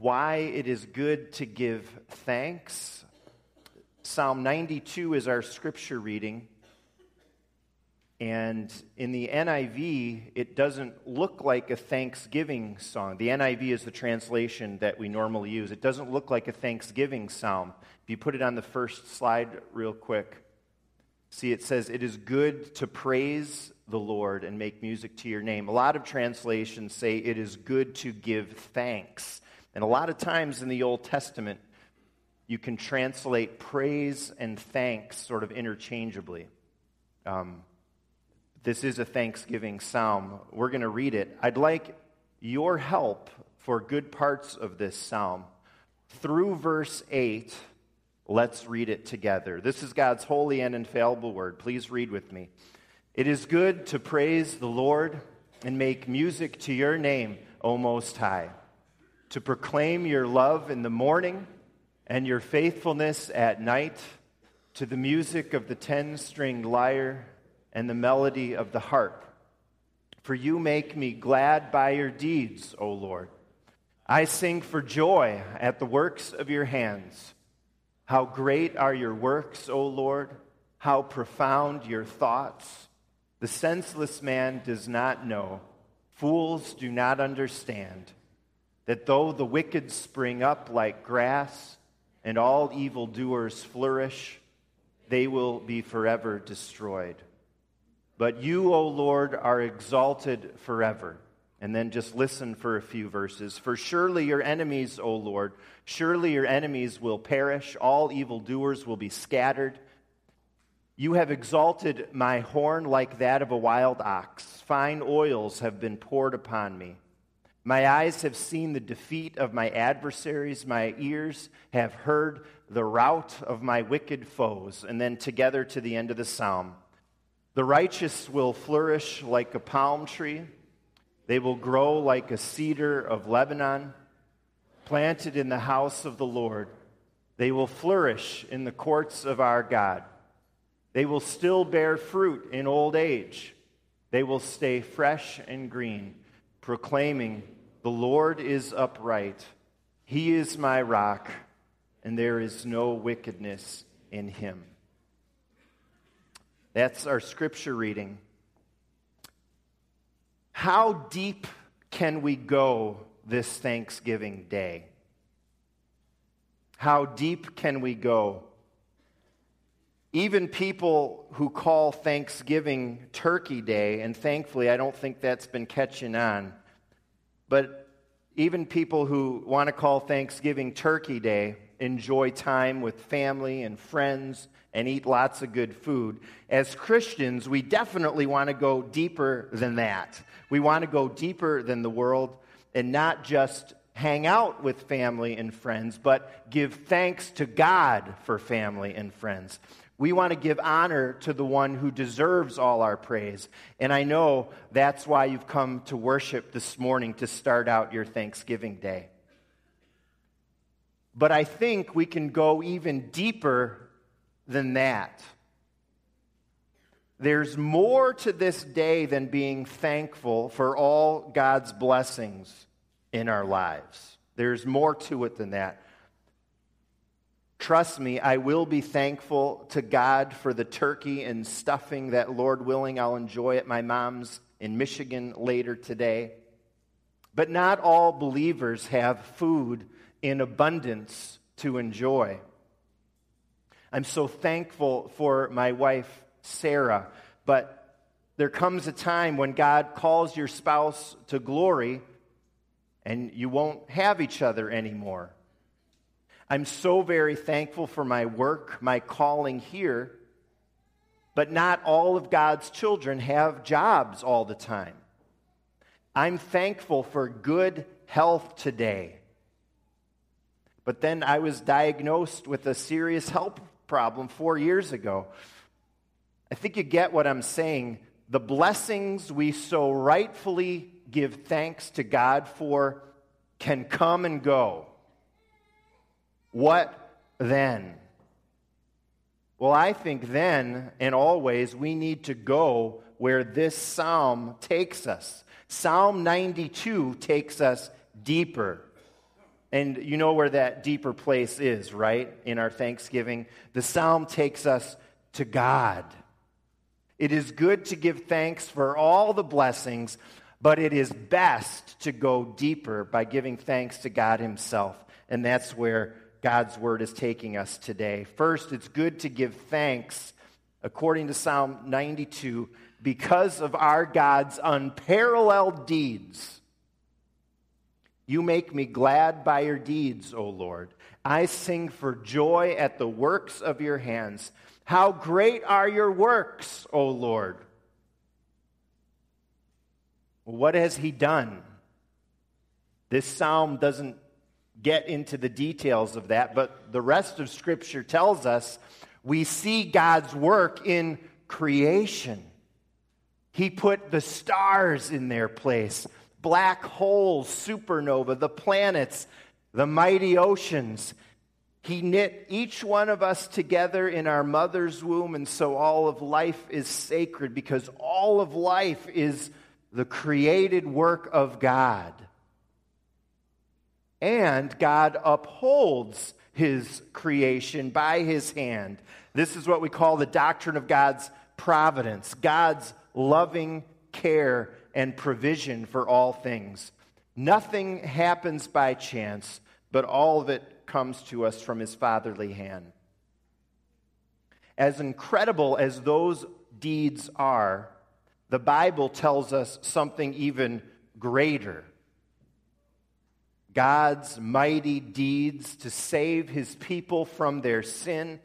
why it is good to give thanks. Psalm 92 is our scripture reading. And in the NIV, it doesn't look like a Thanksgiving song. The NIV is the translation that we normally use. It doesn't look like a Thanksgiving psalm. If you put it on the first slide, real quick, see it says, It is good to praise the Lord and make music to your name. A lot of translations say it is good to give thanks. And a lot of times in the Old Testament, you can translate praise and thanks sort of interchangeably. Um, this is a Thanksgiving psalm. We're going to read it. I'd like your help for good parts of this psalm. Through verse 8, let's read it together. This is God's holy and infallible word. Please read with me. It is good to praise the Lord and make music to your name, O Most High, to proclaim your love in the morning and your faithfulness at night, to the music of the ten stringed lyre and the melody of the harp. For you make me glad by your deeds, O Lord. I sing for joy at the works of your hands. How great are your works, O Lord! How profound your thoughts! The senseless man does not know, fools do not understand, that though the wicked spring up like grass and all evildoers flourish, they will be forever destroyed. But you, O Lord, are exalted forever. And then just listen for a few verses. For surely your enemies, O Lord, surely your enemies will perish, all evildoers will be scattered. You have exalted my horn like that of a wild ox. Fine oils have been poured upon me. My eyes have seen the defeat of my adversaries. My ears have heard the rout of my wicked foes. And then together to the end of the psalm. The righteous will flourish like a palm tree. They will grow like a cedar of Lebanon, planted in the house of the Lord. They will flourish in the courts of our God. They will still bear fruit in old age. They will stay fresh and green, proclaiming, The Lord is upright. He is my rock, and there is no wickedness in him. That's our scripture reading. How deep can we go this Thanksgiving Day? How deep can we go? Even people who call Thanksgiving Turkey Day, and thankfully I don't think that's been catching on, but even people who want to call Thanksgiving Turkey Day enjoy time with family and friends and eat lots of good food. As Christians, we definitely want to go deeper than that. We want to go deeper than the world and not just hang out with family and friends, but give thanks to God for family and friends. We want to give honor to the one who deserves all our praise. And I know that's why you've come to worship this morning to start out your Thanksgiving day. But I think we can go even deeper than that. There's more to this day than being thankful for all God's blessings in our lives. There's more to it than that. Trust me, I will be thankful to God for the turkey and stuffing that, Lord willing, I'll enjoy at my mom's in Michigan later today. But not all believers have food in abundance to enjoy. I'm so thankful for my wife, Sarah. But there comes a time when God calls your spouse to glory and you won't have each other anymore. I'm so very thankful for my work, my calling here, but not all of God's children have jobs all the time. I'm thankful for good health today. But then I was diagnosed with a serious health problem four years ago. I think you get what I'm saying. The blessings we so rightfully give thanks to God for can come and go. What then? Well, I think then and always we need to go where this psalm takes us. Psalm 92 takes us deeper. And you know where that deeper place is, right? In our thanksgiving. The psalm takes us to God. It is good to give thanks for all the blessings, but it is best to go deeper by giving thanks to God Himself. And that's where God's word is taking us today. First, it's good to give thanks, according to Psalm 92, because of our God's unparalleled deeds. You make me glad by your deeds, O Lord. I sing for joy at the works of your hands. How great are your works, O Lord! What has he done? This psalm doesn't get into the details of that, but the rest of Scripture tells us we see God's work in creation. He put the stars in their place, black holes, supernova, the planets, the mighty oceans. He knit each one of us together in our mother's womb, and so all of life is sacred because all of life is the created work of God. And God upholds his creation by his hand. This is what we call the doctrine of God's providence, God's loving care and provision for all things. Nothing happens by chance, but all of it comes to us from his fatherly hand. As incredible as those deeds are, the Bible tells us something even greater. God's mighty deeds to save his people from their sin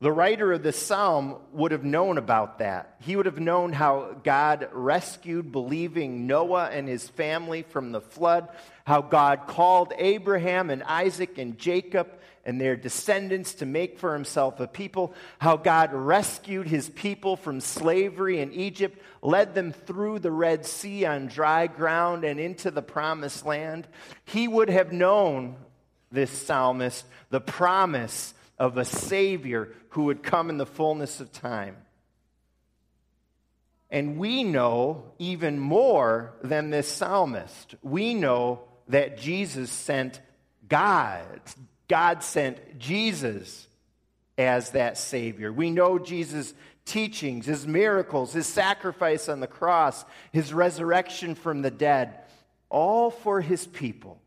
the writer of the psalm would have known about that. He would have known how God rescued believing Noah and his family from the flood, how God called Abraham and Isaac and Jacob and their descendants to make for himself a people, how God rescued his people from slavery in Egypt, led them through the Red Sea on dry ground and into the promised land. He would have known, this psalmist, the promise of a Savior who would come in the fullness of time. And we know even more than this psalmist. We know that Jesus sent God. God sent Jesus as that Savior. We know Jesus' teachings, his miracles, his sacrifice on the cross, his resurrection from the dead, all for his people.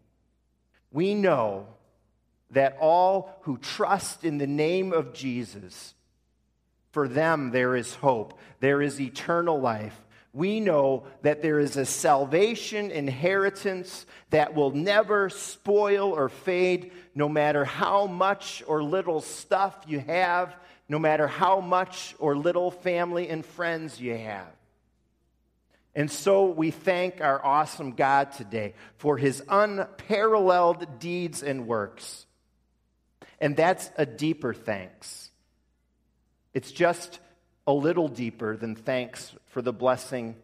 We know that all who trust in the name of Jesus, for them there is hope, there is eternal life. We know that there is a salvation inheritance that will never spoil or fade, no matter how much or little stuff you have, no matter how much or little family and friends you have. And so we thank our awesome God today for his unparalleled deeds and works. And that's a deeper thanks. It's just a little deeper than thanks for the blessing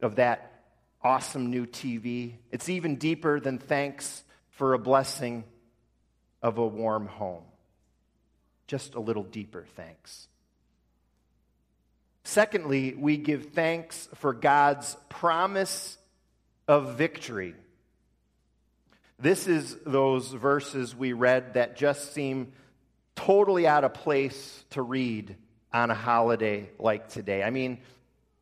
of that awesome new TV. It's even deeper than thanks for a blessing of a warm home. Just a little deeper thanks. Secondly, we give thanks for God's promise of victory. This is those verses we read that just seem totally out of place to read on a holiday like today. I mean,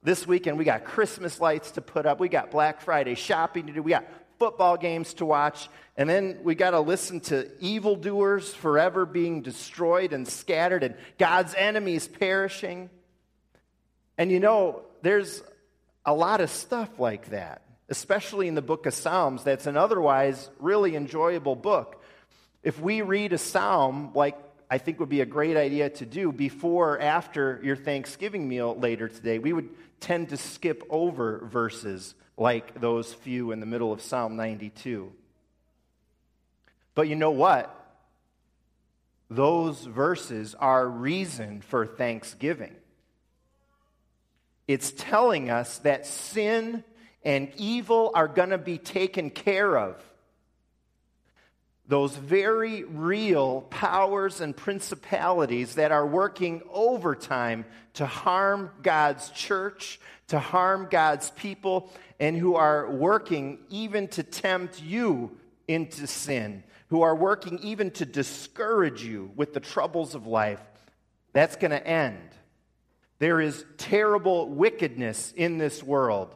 this weekend we got Christmas lights to put up, we got Black Friday shopping to do, we got football games to watch, and then we got to listen to evildoers forever being destroyed and scattered, and God's enemies perishing. And you know, there's a lot of stuff like that especially in the book of Psalms, that's an otherwise really enjoyable book. If we read a psalm, like I think would be a great idea to do before or after your Thanksgiving meal later today, we would tend to skip over verses like those few in the middle of Psalm 92. But you know what? Those verses are reason for thanksgiving. It's telling us that sin and evil are going to be taken care of. Those very real powers and principalities that are working overtime to harm God's church, to harm God's people, and who are working even to tempt you into sin. who are working even to discourage you with the troubles of life, that's going to end. There is terrible wickedness in this world,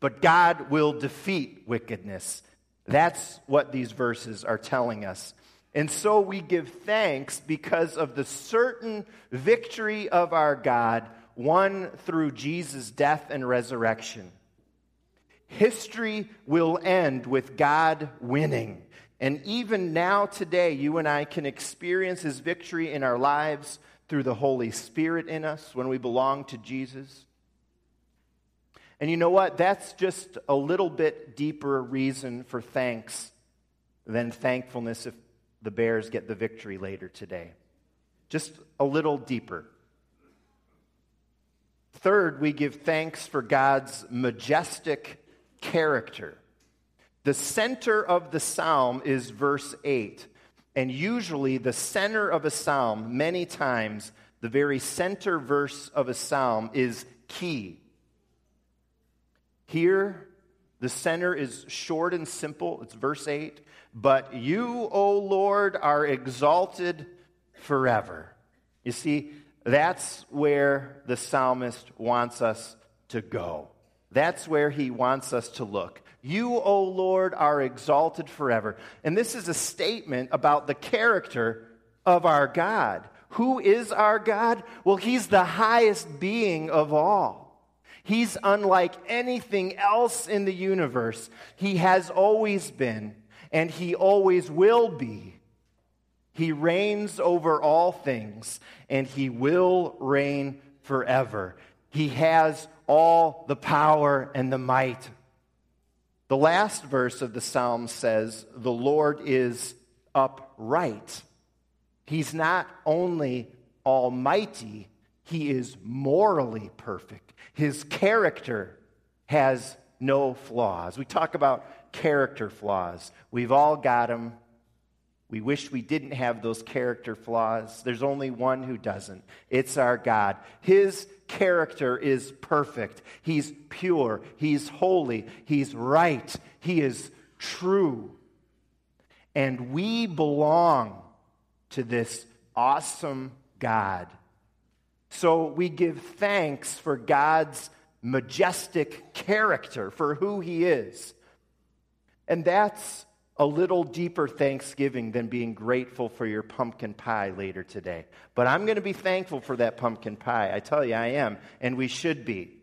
but God will defeat wickedness. That's what these verses are telling us. And so we give thanks because of the certain victory of our God won through Jesus' death and resurrection. History will end with God winning. And even now, today, you and I can experience his victory in our lives through the Holy Spirit in us when we belong to Jesus. And you know what? That's just a little bit deeper reason for thanks than thankfulness if the Bears get the victory later today. Just a little deeper. Third, we give thanks for God's majestic character. The center of the psalm is verse 8. And usually, the center of a psalm, many times, the very center verse of a psalm is key. Here, the center is short and simple. It's verse 8. But you, O Lord, are exalted forever. You see, that's where the psalmist wants us to go. That's where he wants us to look. You, O Lord, are exalted forever. And this is a statement about the character of our God. Who is our God? Well, he's the highest being of all. He's unlike anything else in the universe. He has always been and he always will be. He reigns over all things, and he will reign forever. He has all the power and the might. The last verse of the psalm says, The Lord is upright. He's not only almighty, he is morally perfect. His character has no flaws. We talk about character flaws. We've all got them. We wish we didn't have those character flaws. There's only one who doesn't. It's our God. His character is perfect. He's pure. He's holy. He's right. He is true. And we belong to this awesome God. So we give thanks for God's majestic character, for who He is. And that's a little deeper thanksgiving than being grateful for your pumpkin pie later today. But I'm going to be thankful for that pumpkin pie. I tell you, I am, and we should be.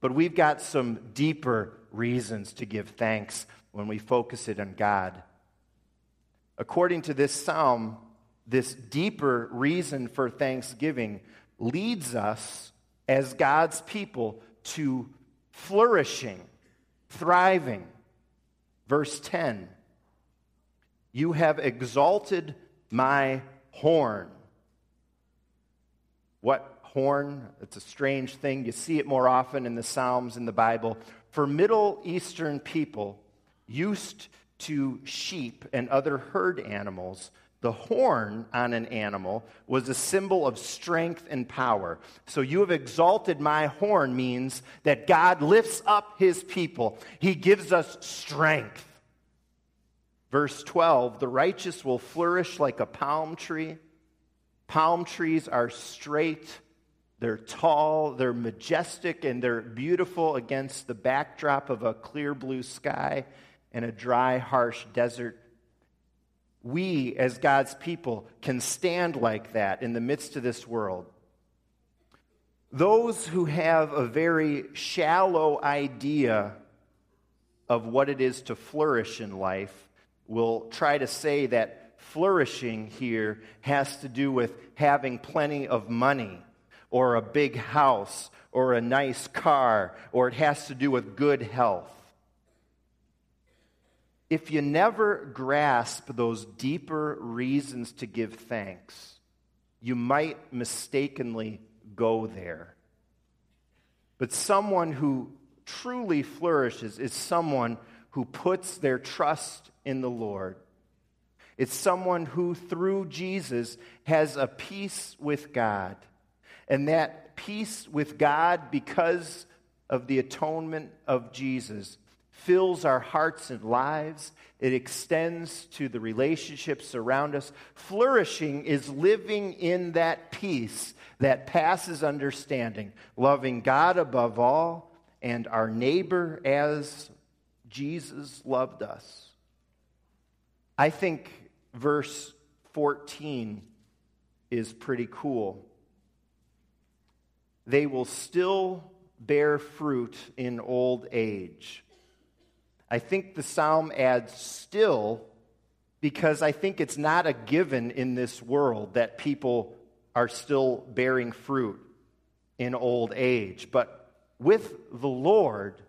But we've got some deeper reasons to give thanks when we focus it on God. According to this psalm, this deeper reason for thanksgiving leads us as God's people to flourishing, thriving. Verse 10 You have exalted my horn. What horn? It's a strange thing. You see it more often in the Psalms in the Bible. For Middle Eastern people used to sheep and other herd animals, the horn on an animal was a symbol of strength and power. So, you have exalted my horn means that God lifts up his people, he gives us strength. Verse 12 the righteous will flourish like a palm tree. Palm trees are straight, they're tall, they're majestic, and they're beautiful against the backdrop of a clear blue sky and a dry, harsh desert we, as God's people, can stand like that in the midst of this world. Those who have a very shallow idea of what it is to flourish in life will try to say that flourishing here has to do with having plenty of money or a big house or a nice car or it has to do with good health if you never grasp those deeper reasons to give thanks, you might mistakenly go there. But someone who truly flourishes is someone who puts their trust in the Lord. It's someone who, through Jesus, has a peace with God. And that peace with God, because of the atonement of Jesus, fills our hearts and lives. It extends to the relationships around us. Flourishing is living in that peace that passes understanding, loving God above all and our neighbor as Jesus loved us. I think verse 14 is pretty cool. They will still bear fruit in old age. I think the psalm adds still because I think it's not a given in this world that people are still bearing fruit in old age. But with the Lord,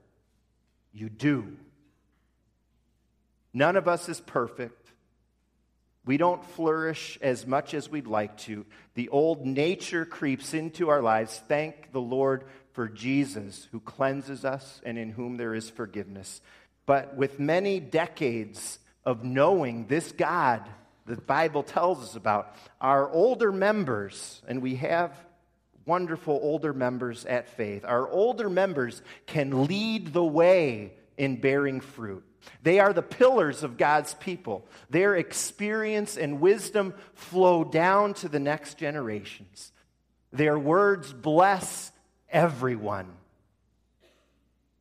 you do. None of us is perfect. We don't flourish as much as we'd like to. The old nature creeps into our lives. Thank the Lord for Jesus, who cleanses us and in whom there is forgiveness. But with many decades of knowing this God the Bible tells us about, our older members, and we have wonderful older members at faith, our older members can lead the way in bearing fruit. They are the pillars of God's people. Their experience and wisdom flow down to the next generations. Their words bless everyone.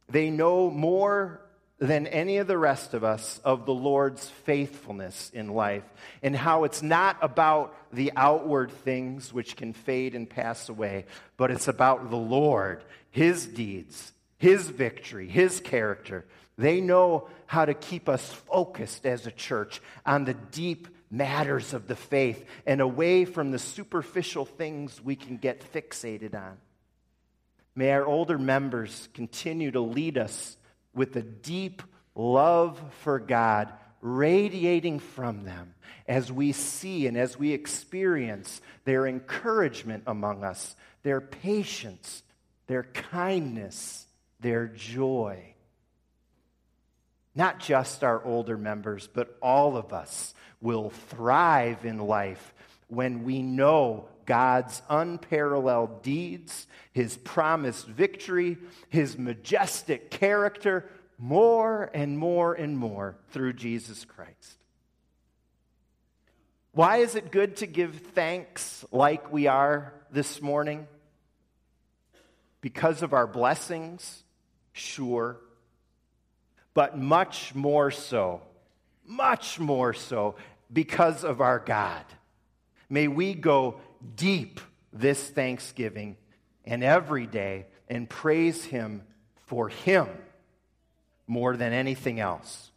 They know more than any of the rest of us of the Lord's faithfulness in life and how it's not about the outward things which can fade and pass away, but it's about the Lord, His deeds, His victory, His character. They know how to keep us focused as a church on the deep matters of the faith and away from the superficial things we can get fixated on. May our older members continue to lead us with a deep love for God radiating from them as we see and as we experience their encouragement among us, their patience, their kindness, their joy. Not just our older members, but all of us will thrive in life when we know God's unparalleled deeds, his promised victory, his majestic character, more and more and more through Jesus Christ. Why is it good to give thanks like we are this morning? Because of our blessings? Sure. But much more so, much more so, because of our God. May we go deep this Thanksgiving and every day and praise Him for Him more than anything else.